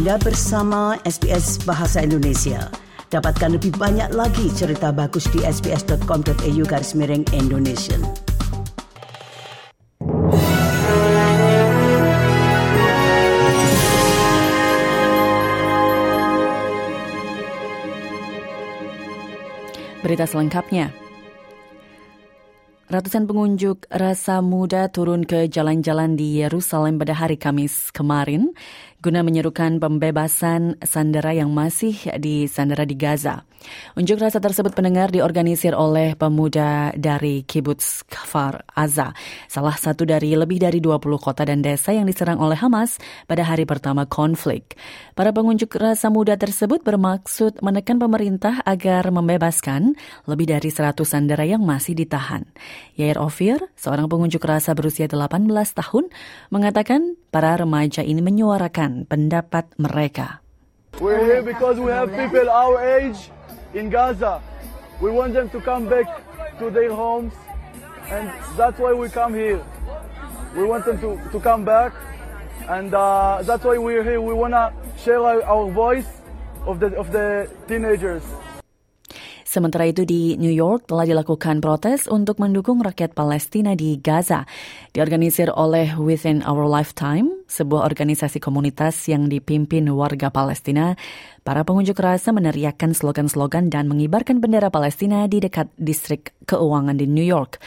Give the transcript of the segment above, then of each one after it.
Anda bersama SBS Bahasa Indonesia. Dapatkan lebih banyak lagi cerita bagus di sbs.com.au garis miring Indonesia. Berita selengkapnya. Ratusan pengunjuk rasa muda turun ke jalan-jalan di Yerusalem pada hari Kamis kemarin guna menyerukan pembebasan sandera yang masih di sandera di Gaza. Unjuk rasa tersebut pendengar diorganisir oleh pemuda dari Kibbutz Kfar Aza, salah satu dari lebih dari 20 kota dan desa yang diserang oleh Hamas pada hari pertama konflik. Para pengunjuk rasa muda tersebut bermaksud menekan pemerintah agar membebaskan lebih dari 100 sandera yang masih ditahan. Yair Ofir, seorang pengunjuk rasa berusia 18 tahun, mengatakan para remaja ini menyuarakan pendapat mereka. We're here because we have people our age in Gaza. We want them to come back to their homes, and that's why we come here. We want them to, to come back, and uh, that's why we're here. We want to share our voice of the, of the teenagers. Sementara itu di New York telah dilakukan protes untuk mendukung rakyat Palestina di Gaza. Diorganisir oleh Within Our Lifetime, sebuah organisasi komunitas yang dipimpin warga Palestina. Para pengunjuk rasa meneriakkan slogan-slogan dan mengibarkan bendera Palestina di dekat distrik keuangan di New York.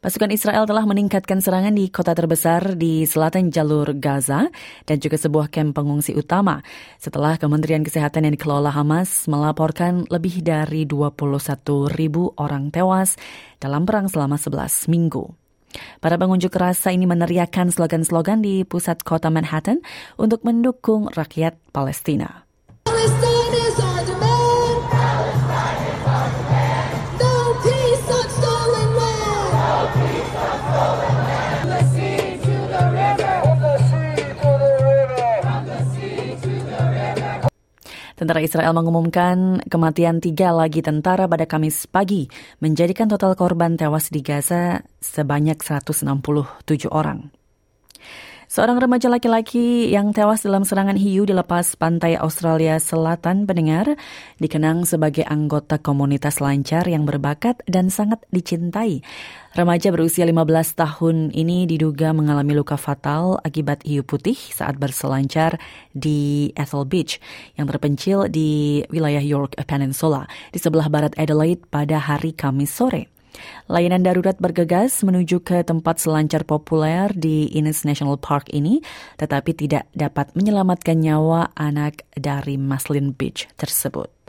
Pasukan Israel telah meningkatkan serangan di kota terbesar di selatan jalur Gaza dan juga sebuah kamp pengungsi utama setelah Kementerian Kesehatan yang dikelola Hamas melaporkan lebih dari 21 ribu orang tewas dalam perang selama 11 minggu. Para pengunjuk rasa ini meneriakkan slogan-slogan di pusat kota Manhattan untuk mendukung rakyat Palestina. Tentara Israel mengumumkan kematian tiga lagi tentara pada Kamis pagi, menjadikan total korban tewas di Gaza sebanyak 167 orang. Seorang remaja laki-laki yang tewas dalam serangan hiu di lepas pantai Australia Selatan pendengar dikenang sebagai anggota komunitas lancar yang berbakat dan sangat dicintai. Remaja berusia 15 tahun ini diduga mengalami luka fatal akibat hiu putih saat berselancar di Ethel Beach yang terpencil di wilayah York Peninsula di sebelah barat Adelaide pada hari Kamis sore. Layanan darurat bergegas menuju ke tempat selancar populer di Innes National Park ini, tetapi tidak dapat menyelamatkan nyawa anak dari Maslin Beach tersebut.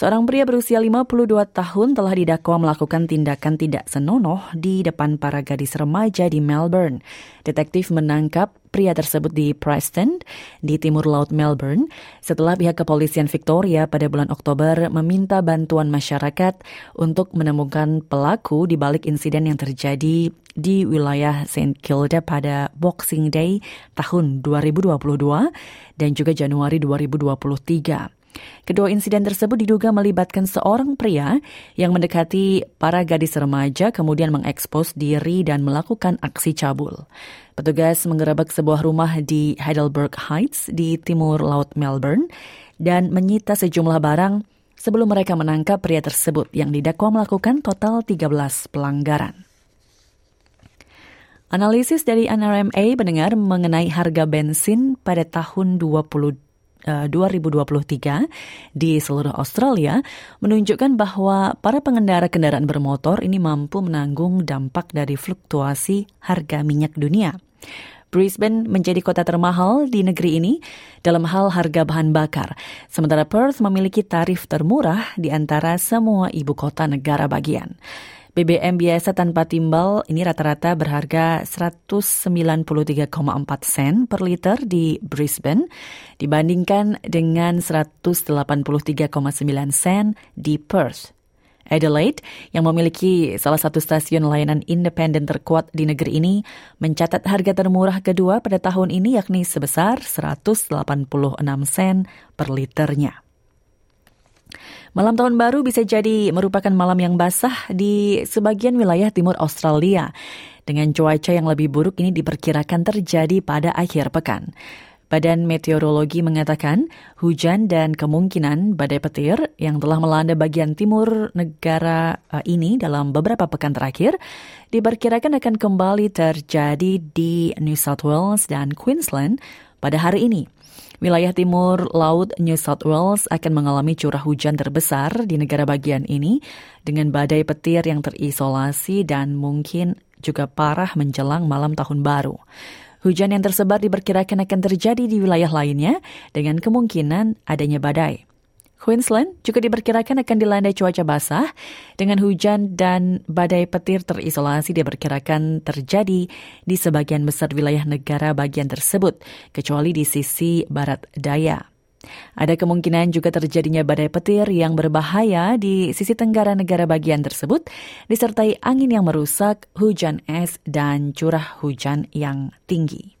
Seorang pria berusia 52 tahun telah didakwa melakukan tindakan tidak senonoh di depan para gadis remaja di Melbourne. Detektif menangkap pria tersebut di Preston, di timur laut Melbourne, setelah pihak kepolisian Victoria pada bulan Oktober meminta bantuan masyarakat untuk menemukan pelaku di balik insiden yang terjadi di wilayah St. Kilda pada Boxing Day tahun 2022 dan juga Januari 2023. Kedua insiden tersebut diduga melibatkan seorang pria yang mendekati para gadis remaja kemudian mengekspos diri dan melakukan aksi cabul. Petugas mengerebek sebuah rumah di Heidelberg Heights di timur laut Melbourne dan menyita sejumlah barang sebelum mereka menangkap pria tersebut yang didakwa melakukan total 13 pelanggaran. Analisis dari NRMA mendengar mengenai harga bensin pada tahun 20 2023 di seluruh Australia menunjukkan bahwa para pengendara kendaraan bermotor ini mampu menanggung dampak dari fluktuasi harga minyak dunia. Brisbane menjadi kota termahal di negeri ini dalam hal harga bahan bakar, sementara Perth memiliki tarif termurah di antara semua ibu kota negara bagian. BBM biasa tanpa timbal ini rata-rata berharga 193,4 sen per liter di Brisbane dibandingkan dengan 183,9 sen di Perth. Adelaide, yang memiliki salah satu stasiun layanan independen terkuat di negeri ini, mencatat harga termurah kedua pada tahun ini yakni sebesar 186 sen per liternya. Malam tahun baru bisa jadi merupakan malam yang basah di sebagian wilayah timur Australia. Dengan cuaca yang lebih buruk ini diperkirakan terjadi pada akhir pekan. Badan Meteorologi mengatakan hujan dan kemungkinan badai petir yang telah melanda bagian timur negara uh, ini dalam beberapa pekan terakhir diperkirakan akan kembali terjadi di New South Wales dan Queensland pada hari ini. Wilayah timur laut New South Wales akan mengalami curah hujan terbesar di negara bagian ini dengan badai petir yang terisolasi dan mungkin juga parah menjelang malam tahun baru. Hujan yang tersebar diperkirakan akan terjadi di wilayah lainnya dengan kemungkinan adanya badai. Queensland juga diperkirakan akan dilanda cuaca basah dengan hujan dan badai petir terisolasi diperkirakan terjadi di sebagian besar wilayah negara bagian tersebut, kecuali di sisi barat daya. Ada kemungkinan juga terjadinya badai petir yang berbahaya di sisi tenggara negara bagian tersebut, disertai angin yang merusak, hujan es, dan curah hujan yang tinggi.